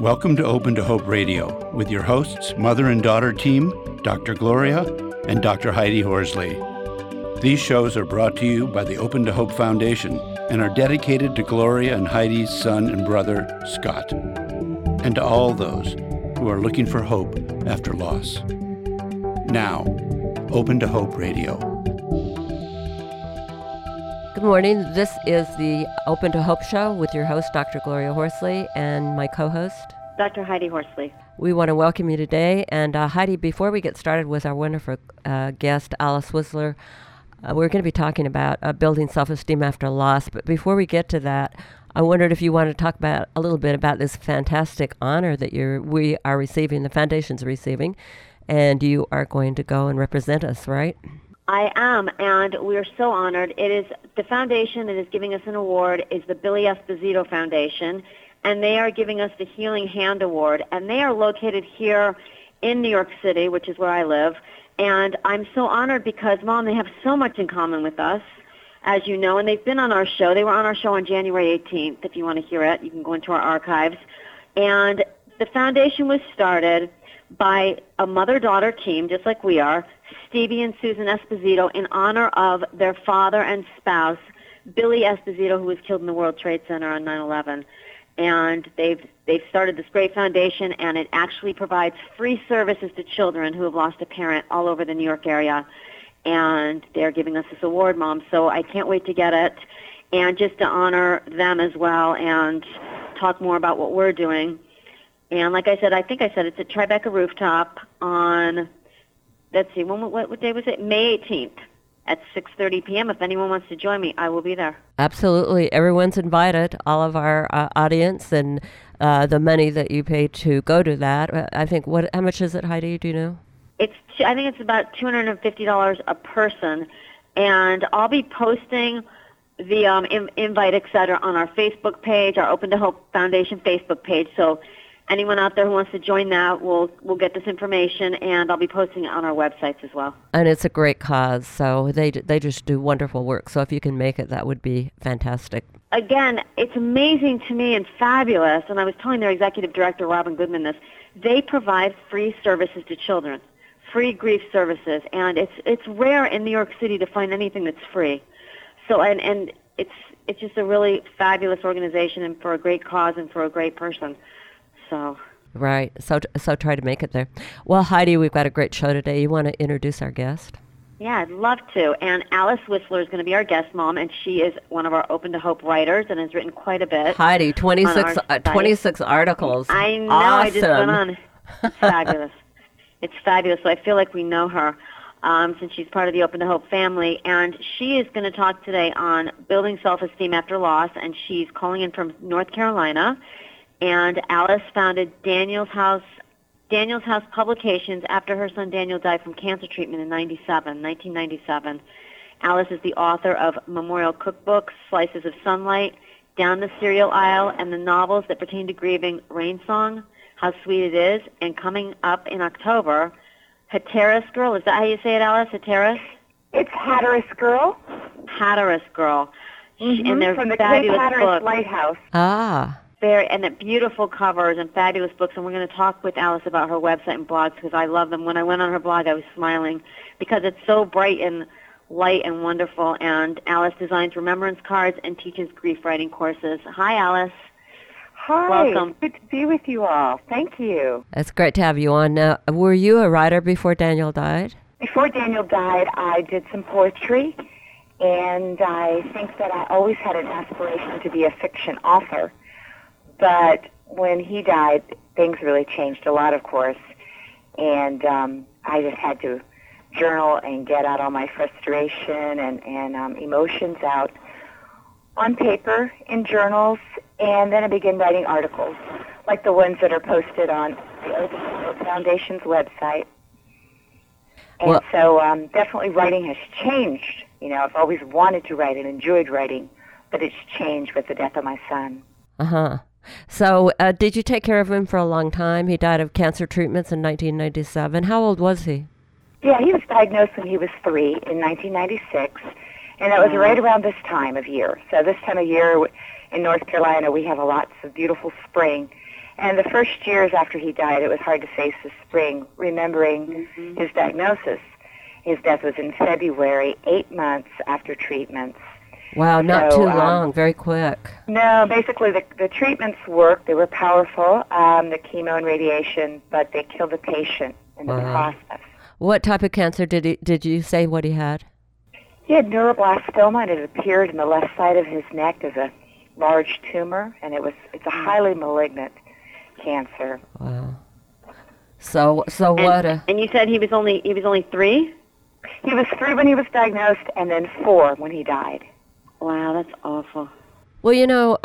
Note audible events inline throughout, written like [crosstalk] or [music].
Welcome to Open to Hope Radio with your hosts, mother and daughter team, Dr. Gloria and Dr. Heidi Horsley. These shows are brought to you by the Open to Hope Foundation and are dedicated to Gloria and Heidi's son and brother, Scott, and to all those who are looking for hope after loss. Now, Open to Hope Radio. Good morning. This is the Open to Hope show with your host, Dr. Gloria Horsley, and my co host, Dr. Heidi Horsley. We want to welcome you today. And uh, Heidi, before we get started with our wonderful uh, guest, Alice Wisler, uh, we're going to be talking about uh, building self esteem after loss. But before we get to that, I wondered if you want to talk about a little bit about this fantastic honor that you're, we are receiving, the foundation's receiving, and you are going to go and represent us, right? I am, and we're so honored. It is the foundation that is giving us an award is the Billy Esposito Foundation, and they are giving us the Healing Hand Award, and they are located here in New York City, which is where I live. And I'm so honored because, Mom, they have so much in common with us, as you know, and they've been on our show. They were on our show on January 18th. If you want to hear it, you can go into our archives. And the foundation was started by a mother-daughter team, just like we are, Stevie and Susan Esposito, in honor of their father and spouse, Billy Esposito, who was killed in the World Trade Center on 9/11. And they've they've started this great foundation, and it actually provides free services to children who have lost a parent all over the New York area. And they're giving us this award, Mom. So I can't wait to get it, and just to honor them as well, and talk more about what we're doing. And like I said, I think I said it's at Tribeca Rooftop on, let's see, when, what, what day was it? May 18th at 6.30 p.m. If anyone wants to join me, I will be there. Absolutely. Everyone's invited, all of our uh, audience and uh, the money that you pay to go to that. I think, what? how much is it, Heidi? Do you know? It's, I think it's about $250 a person. And I'll be posting the um, in, invite, et cetera, on our Facebook page, our Open to Hope Foundation Facebook page. So anyone out there who wants to join that will will get this information, and I'll be posting it on our websites as well. And it's a great cause, so they they just do wonderful work. So if you can make it, that would be fantastic. Again, it's amazing to me and fabulous. And I was telling their executive director Robin Goodman this. They provide free services to children, free grief services, and it's it's rare in New York City to find anything that's free. So and and it's it's just a really fabulous organization and for a great cause and for a great person. So. Right. So so try to make it there. Well, Heidi, we've got a great show today. You want to introduce our guest? Yeah, I'd love to. And Alice Wisler is going to be our guest mom, and she is one of our Open to Hope writers and has written quite a bit. Heidi, 26, uh, 26 articles. I know. Awesome. I just went on. It's fabulous. [laughs] It's fabulous. So I feel like we know her um, since she's part of the Open to Hope family. And she is going to talk today on building self-esteem after loss, and she's calling in from North Carolina and Alice founded Daniel's House Daniel's House Publications after her son Daniel died from cancer treatment in 97, 1997. Alice is the author of memorial cookbooks, Slices of Sunlight, Down the Cereal Aisle, and the novels that pertain to grieving, Rain Song, How Sweet It Is, and coming up in October, Hatteras Girl. Is that how you say it, Alice? Hatteras? It's Hatteras Girl. Hatteras Girl. Mm-hmm. And they're From the fabulous Cape Hatteras books. Lighthouse. Ah. Very and the beautiful covers and fabulous books and we're going to talk with Alice about her website and blogs because I love them. When I went on her blog I was smiling because it's so bright and light and wonderful and Alice designs remembrance cards and teaches grief writing courses. Hi Alice. Hi. Welcome. Good to be with you all. Thank you. It's great to have you on. Now, were you a writer before Daniel died? Before Daniel died, I did some poetry, and I think that I always had an aspiration to be a fiction author. But when he died, things really changed a lot, of course, and um, I just had to journal and get out all my frustration and, and um, emotions out on paper in journals, and then I began writing articles, like the ones that are posted on the Open Foundation's website. And Well- so um, definitely writing has changed. You know, I've always wanted to write and enjoyed writing, but it's changed with the death of my son. Uh huh. So, uh, did you take care of him for a long time? He died of cancer treatments in 1997. How old was he? Yeah, he was diagnosed when he was three in 1996, and that was right around this time of year. So this time of year in North Carolina, we have a lots of beautiful spring, And the first years after he died, it was hard to face the spring, remembering Mm-hmm. his diagnosis. His death was in February, eight months after treatments. Wow, not So, too um, long, very quick. No, basically the, the treatments worked. They were powerful, um, the chemo and radiation, but they killed the patient in the process. What type of cancer did he, did you say what he had? He had neuroblastoma, and it appeared in the left side of his neck as a large tumor, and it was it's a highly malignant cancer. Wow. So so And, what a and you said he was only he was only three. He was three when he was diagnosed, and then four when he died. Wow, that's awful. Well, you know,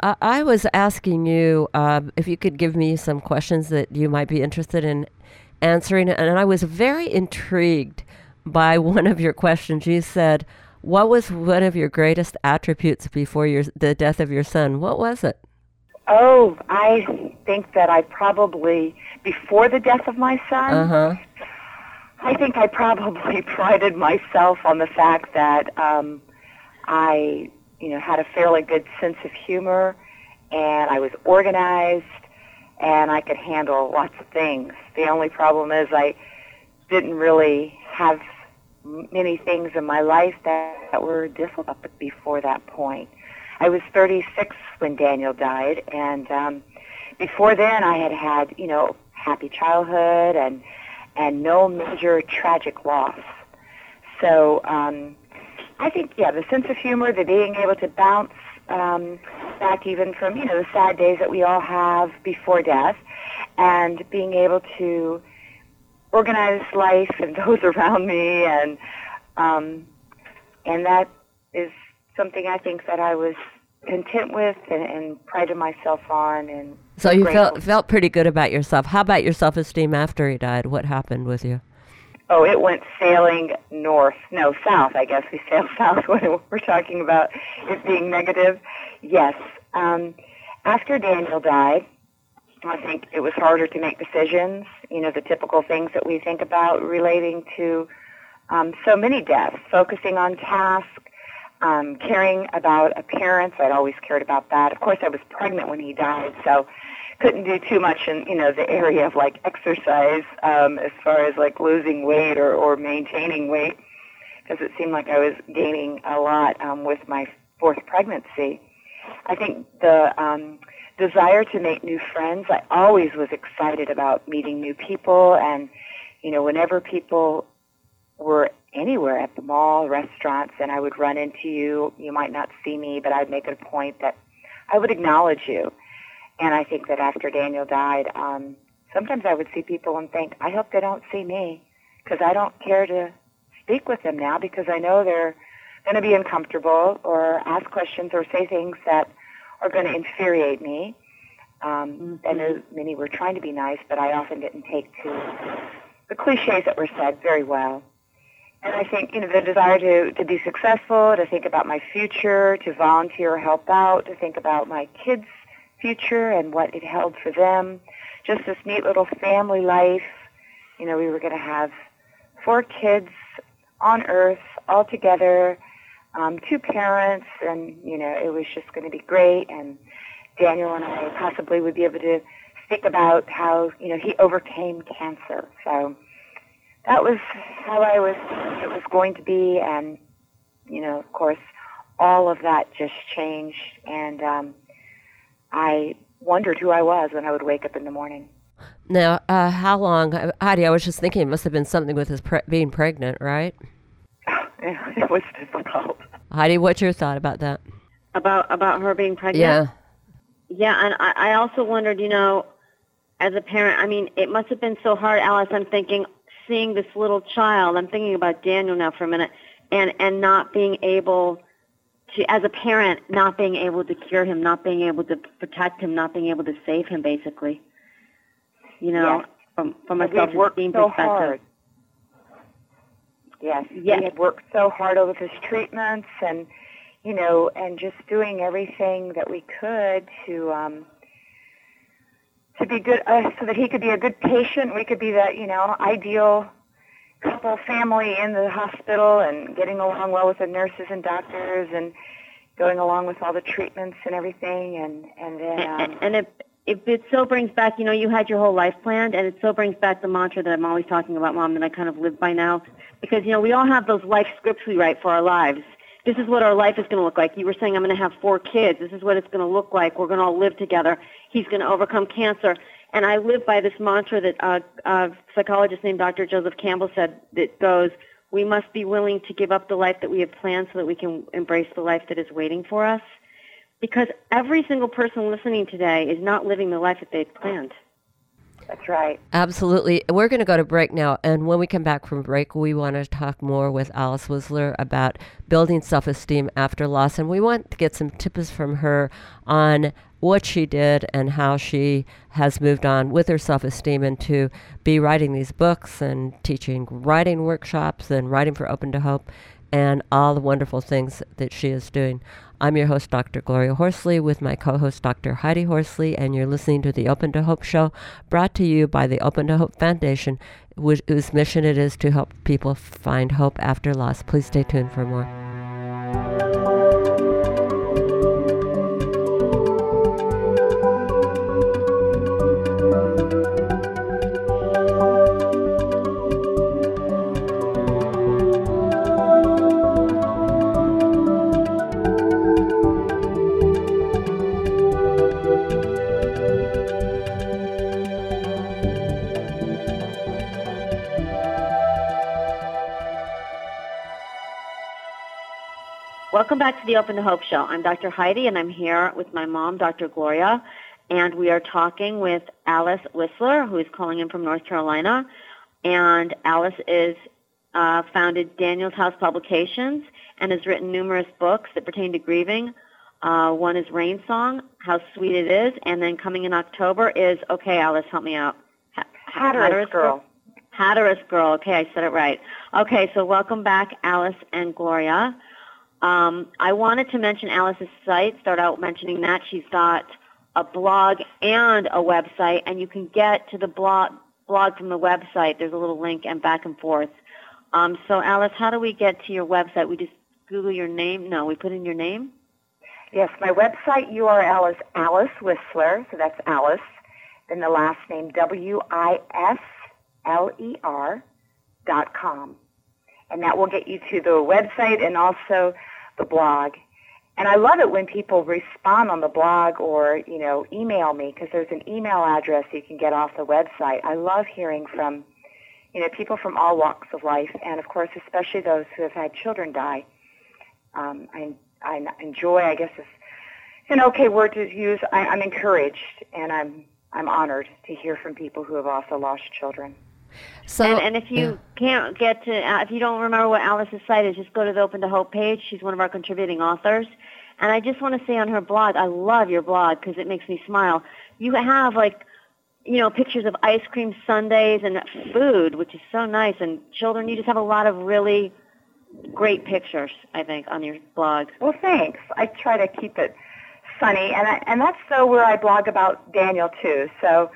I, I was asking you uh, if you could give me some questions that you might be interested in answering, and I was very intrigued by [laughs] one of your questions. You said, "What was one of your greatest attributes before your the death of your son?" What was it? Oh, I think that I probably before the death of my son. Uh huh. I think I probably [laughs] prided myself on the fact that um, I, you know, had a fairly good sense of humor, and I was organized, and I could handle lots of things. The only problem is I didn't really have many things in my life that, that were difficult before that point. I was 36 when Daniel died, and um, before then I had had, you know, happy childhood and and no major tragic loss. So um, I think, yeah, the sense of humor, the being able to bounce um, back even from, you know, the sad days that we all have before death, and being able to organize life and [laughs] those around me, and um, and that is something I think that I was content with and, and prided myself on. And So you grateful felt felt pretty good about yourself. How about your self esteem after he died? What happened with you? Oh, it went sailing north. No, south, I guess. We [laughs] sailed south when we're talking about it being negative. Yes. Um, after Daniel died, I think it was harder to make decisions. You know, the typical things that we think about relating to um, so many deaths, focusing on task, um, caring about appearance. I'd always cared about that. Of course, I was pregnant when he died, so couldn't do too much in you know the area of like exercise um, as far as like losing weight or, or maintaining weight because it seemed like I was gaining a lot um, with my fourth pregnancy. I think the um, desire to make new friends. I always was excited about meeting new people, and you know whenever people were anywhere at the mall, restaurants, and I would run into you. You might not see me, but I'd make it a point that I would acknowledge you. And I think that after Daniel died, um, sometimes I would see people and think, I hope they don't see me because I don't care to speak with them now because I know they're going to be uncomfortable or ask questions or say things that are going to infuriate me. Um, I know many were trying to be nice, but I often didn't take to the cliches that were said very well. And I think, you know, the desire to, to be successful, to think about my future, to volunteer or help out, to think about my kids' future and what it held for them. Just this neat little family life. You know, we were going to have four kids on Earth all together, um, two parents, and, you know, it was just going to be great. And Daniel and I possibly would be able to speak about how, you know, he overcame cancer. So that was how I was it was going to be and you know of course all of that just changed and um I wondered who I was when I would wake up in the morning. Now, uh, how long, uh, Heidi? I was just thinking it must have been something with his pre- being pregnant, right? [laughs] it was difficult. Heidi, what's your thought about that? About about her being pregnant. Yeah. Yeah, and I, I also wondered, you know, as a parent, I mean, it must have been so hard, Alice. I'm thinking, seeing this little child. I'm thinking about Daniel now for a minute, and and not being able to, as a parent, not being able to cure him, not being able to protect him, not being able to save him, basically. You know, Yes. from from a self-esteem so perspective. hard. Yes, Yes. he had worked so hard over his treatments and you know, and just doing everything that we could to um to be good uh, so that he could be a good patient, we could be that, you know, ideal couple family in the hospital and getting along well with the nurses and doctors and going along with all the treatments and everything and and then um and, and it it, it so brings back, you know, you had your whole life planned, and it so brings back the mantra that I'm always talking about, Mom, that I kind of live by now. Because, you know, we all have those life scripts we write for our lives. This is what our life is going to look like. You were saying I'm going to have four kids. This is what it's going to look like. We're going to all live together. He's going to overcome cancer. And I live by this mantra that uh, a psychologist named Dr. Joseph Campbell said that goes, we must be willing to give up the life that we have planned so that we can embrace the life that is waiting for us because every single person listening today is not living the life that they've planned. That's right. Absolutely. We're going to go to break now. And when we come back from break, we want to talk more with Alice Wisler about building self esteem after loss. And we want to get some tips from her on what she did and how she has moved on with her self esteem and to be writing these books and teaching writing workshops and writing for Open to Hope and all the wonderful things that she is doing. I'm your host, Dr. Gloria Horsley, with my co host, Dr. Heidi Horsley, and you're listening to the Open to Hope Show, brought to you by the Open to Hope Foundation, which, whose mission it is to help people find hope after loss. Please stay tuned for more. Welcome back to the Open to Hope Show. I'm Dr. Heidi, and I'm here with my mom, Dr. Gloria, and we are talking with Alice Wisler, who is calling in from North Carolina. And Alice is uh, founded Daniel's House Publications and has written numerous books that pertain to grieving. Uh, one is Rain Song, How Sweet It Is, and then coming in October is, okay, Alice, help me out. Hatteras, Hatteras Girl. Hatteras Girl. Okay, I said it right. Okay, so welcome back, Alice and Gloria. Um, I wanted to mention Alice's site, start out mentioning that. She's got a blog and a website, and you can get to the blog, blog from the website. There's a little link and back and forth. Um, so, Alice, how do we get to your website? We just Google your name? No, we put in your name? Yes, my website URL is Alice Wisler, so that's Alice, then the last name W-I-S-L-E-R dot com. And that will get you to the website and also the blog. And I love it when people respond on the blog or, you know, email me because there's an email address you can get off the website. I love hearing from, you know, people from all walks of life and, of course, especially those who have had children die. Um, I, I enjoy, I guess, is an okay word to use. I, I'm encouraged and I'm, I'm honored to hear from people who have also lost children. So, and, and if you yeah. can't get to, uh, if you don't remember what Alice's site is, just go to the Open to Hope page. She's one of our contributing authors. And I just want to say on her blog, I love your blog because it makes me smile. You have like, you know, pictures of ice cream sundaes and food, which is so nice. And children, you just have a lot of really great pictures, I think, on your blog. Well, thanks. I try to keep it funny, and I, and that's so where I blog about Daniel too. So.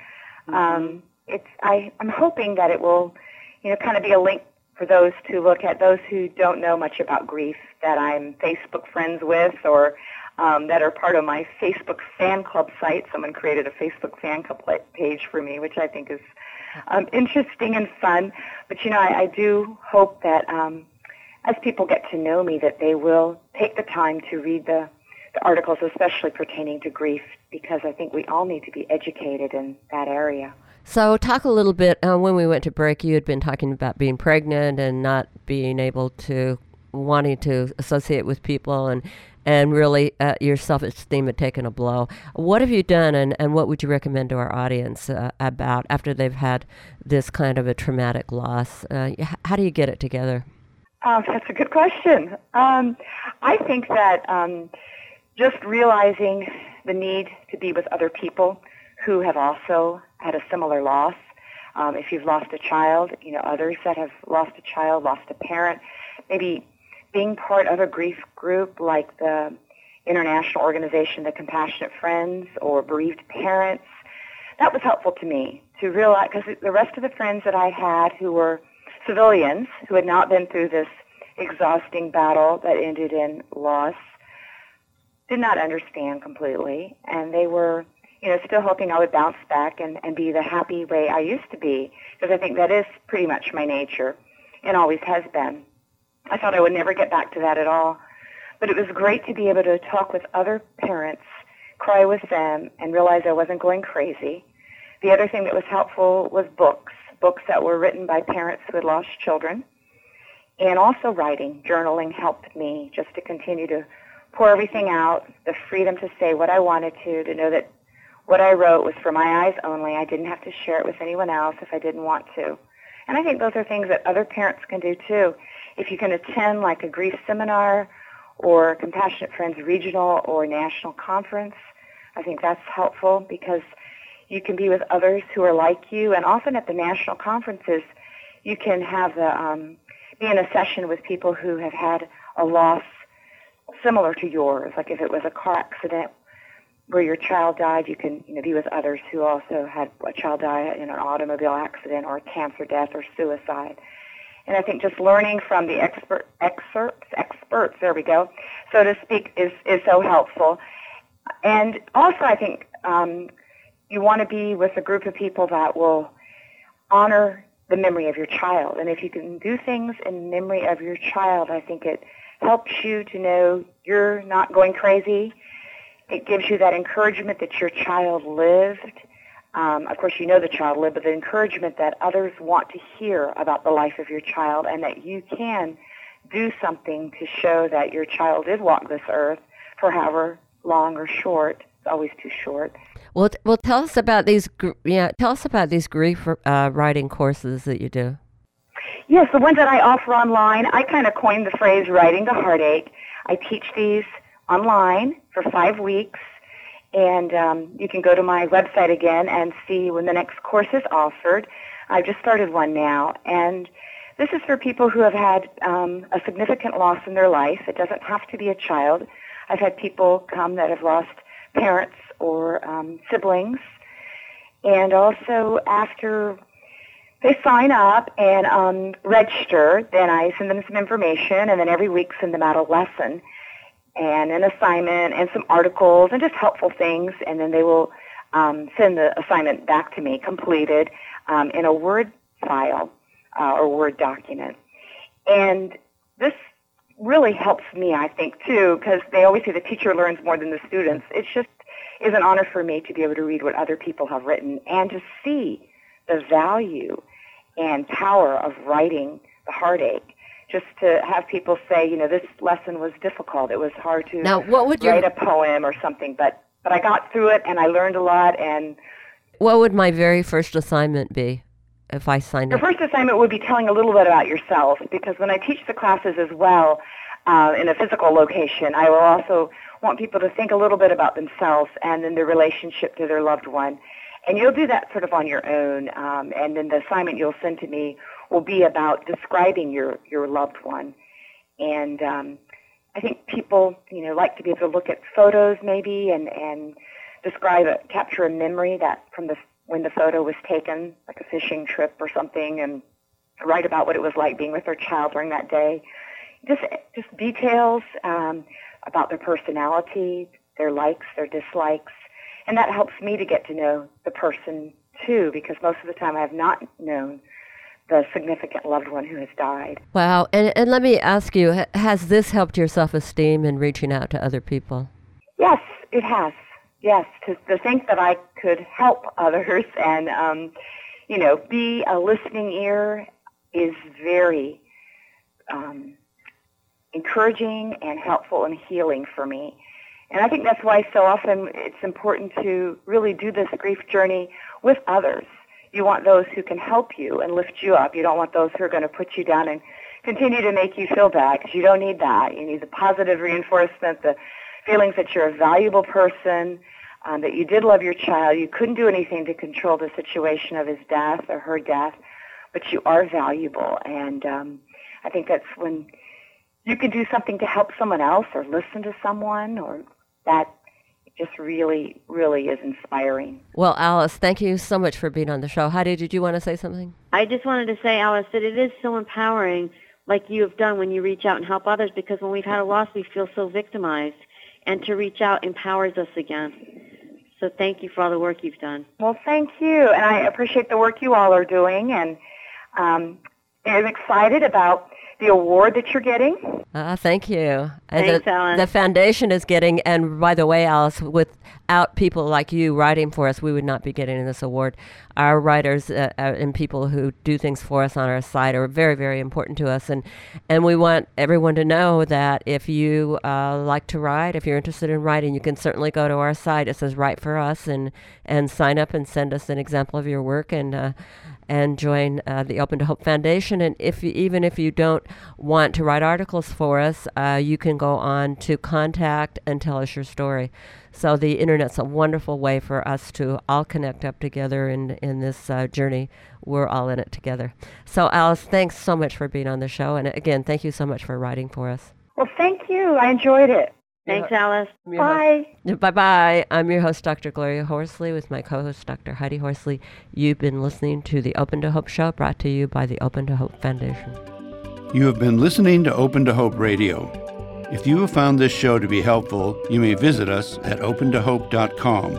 Um, mm-hmm it's I, I'm hoping that it will, you know, kind of be a link for those to look at those who don't know much about grief that I'm Facebook friends with or um, that are part of my Facebook fan club site. Someone created a Facebook fan club page for me, which I think is um, interesting and fun. But you know, I, I do hope that um, as people get to know me, that they will take the time to read the, the articles, especially pertaining to grief, because I think we all need to be educated in that area. So, talk a little bit. Uh, when we went to break, you had been talking about being pregnant and not being able to, wanting to associate with people, and and really uh, your self esteem had taken a blow. What have you done, and, and what would you recommend to our audience uh, about after they've had this kind of a traumatic loss? Uh, how do you get it together? Um, that's a good question. Um, I think that um, just realizing the need to be with other people who have also had a similar loss. Um, if you've lost a child, you know, others that have lost a child, lost a parent, maybe being part of a grief group like the international organization, the Compassionate Friends, or bereaved parents, that was helpful to me to realize, because the rest of the friends that I had who were civilians, who had not been through this exhausting battle that ended in loss, did not understand completely, and they were you know, still hoping I would bounce back and, and be the happy way I used to be, because I think that is pretty much my nature and always has been. I thought I would never get back to that at all. But it was great to be able to talk with other parents, cry with them, and realize I wasn't going crazy. The other thing that was helpful was books, books that were written by parents who had lost children. And also writing, journaling helped me just to continue to pour everything out, the freedom to say what I wanted to, to know that what I wrote was for my eyes only. I didn't have to share it with anyone else if I didn't want to. And I think those are things that other parents can do too. If you can attend like a grief seminar or Compassionate Friends regional or national conference, I think that's helpful because you can be with others who are like you. And often at the national conferences, you can have the, um, be in a session with people who have had a loss similar to yours. Like if it was a car accident where your child died, you can you know be with others who also had a child die in an automobile accident or a cancer death or suicide. And I think just learning from the expert excerpts, experts, there we go, so to speak, is is so helpful. And also, I think um, you want to be with a group of people that will honor the memory of your child. And if you can do things in memory of your child, I think it helps you to know you're not going crazy it gives you that encouragement that your child lived. Um, of course, you know the child lived, but the encouragement that others want to hear about the life of your child and that you can do something to show that your child did walk this earth for however long or short. It's always too short. Well, t- well, tell us about these. Yeah, tell us about these grief uh, writing courses that you do. Yes, the ones that I offer online. I kind of coined the phrase "writing the heartache." I teach these online for five weeks. And um, you can go to my website again and see when the next course is offered. I've just started one now. And this is for people who have had um, a significant loss in their life. It doesn't have to be a child. I've had people come that have lost parents or um, siblings. And also after they sign up and um, register, then I send them some information, and then every week send them out a lesson and an assignment and some articles and just helpful things, and then they will um, send the assignment back to me completed um, in a Word file uh, or Word document. And this really helps me, I think, too, because they always say the teacher learns more than the students. It's just is an honor for me to be able to read what other people have written and to see the value and power of writing the heartache just to have people say, you know, this lesson was difficult. It was hard to now, what would write a poem or something, but but I got through it and I learned a lot. And what would my very first assignment be if I signed Your up? Your first assignment would be telling a little bit about yourself, because when I teach the classes as well uh, in a physical location, I will also want people to think a little bit about themselves and then their relationship to their loved one. And you'll do that sort of on your own. Um, and then the assignment you'll send to me will be about describing your, your loved one. And um, I think people, you know, like to be able to look at photos maybe and, and describe it, capture a memory that from the when the photo was taken, like a fishing trip or something, and write about what it was like being with their child during that day. Just just details um, about their personality, their likes, their dislikes, and that helps me to get to know the person too, because most of the time I have not known the significant loved one who has died. Wow. And, and let me ask you, has this helped your self esteem in reaching out to other people? Yes, it has. Yes, to, to think that I could help [laughs] others and, um, you know, be a listening ear is very um, encouraging and helpful and healing for me. And I think that's why so often it's important to really do this grief journey with others you want those who can help you and lift you up. You don't want those who are going to put you down and continue to make you feel bad because you don't need that. You need the positive reinforcement, the feelings that you're a valuable person, um, that you did love your child. You couldn't do anything to control the situation of his death or her death, but you are valuable. And um, I think that's when you can do something to help someone else or listen to someone or that just really, really is inspiring. Well, Alice, thank you so much for being on the show. Heidi, did you want to say something? I just wanted to say, Alice, that it is so empowering, like you have done when you reach out and help others, because when we've had a loss, we feel so victimized. And to reach out empowers us again. So thank you for all the work you've done. Well, thank you, and I appreciate the work you all are doing, and um, I'm excited about the award that you're getting. Uh, thank you. And Thanks, the, Alice. the foundation is getting, and by the way, Alice, without people like you writing for us, we would not be getting this award. Our writers uh, uh, and people who do things for us on our site are very, very important to us, and and we want everyone to know that if you uh, like to write, if you're interested in writing, you can certainly go to our site. It says "Write for Us" and and sign up and send us an example of your work and. And join uh, the Open to Hope Foundation. And if you, even if you don't want to write articles for us, uh, you can go on to contact and tell us your story. So the internet's a wonderful way for us to all connect up together in in this uh, journey. We're all in it together. So Alice, thanks so much for being on the show, and again, thank you so much for writing for us. Well, thank you. I enjoyed it. Thanks, Alice. Bye. Bye bye. I'm your host, Dr. Gloria Horsley, with my co host, Dr. Heidi Horsley. You've been listening to the Open to Hope Show, brought to you by the Open to Hope Foundation. You have been listening to Open to Hope Radio. If you have found this show to be helpful, you may visit us at opentohope.com,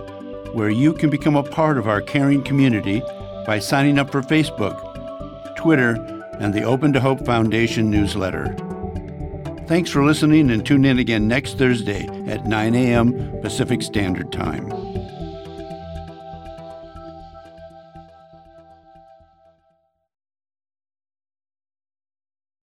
where you can become a part of our caring community by signing up for Facebook, Twitter, and the Open to Hope Foundation newsletter. Thanks for listening and tune in again next Thursday at 9 a.m. Pacific Standard Time.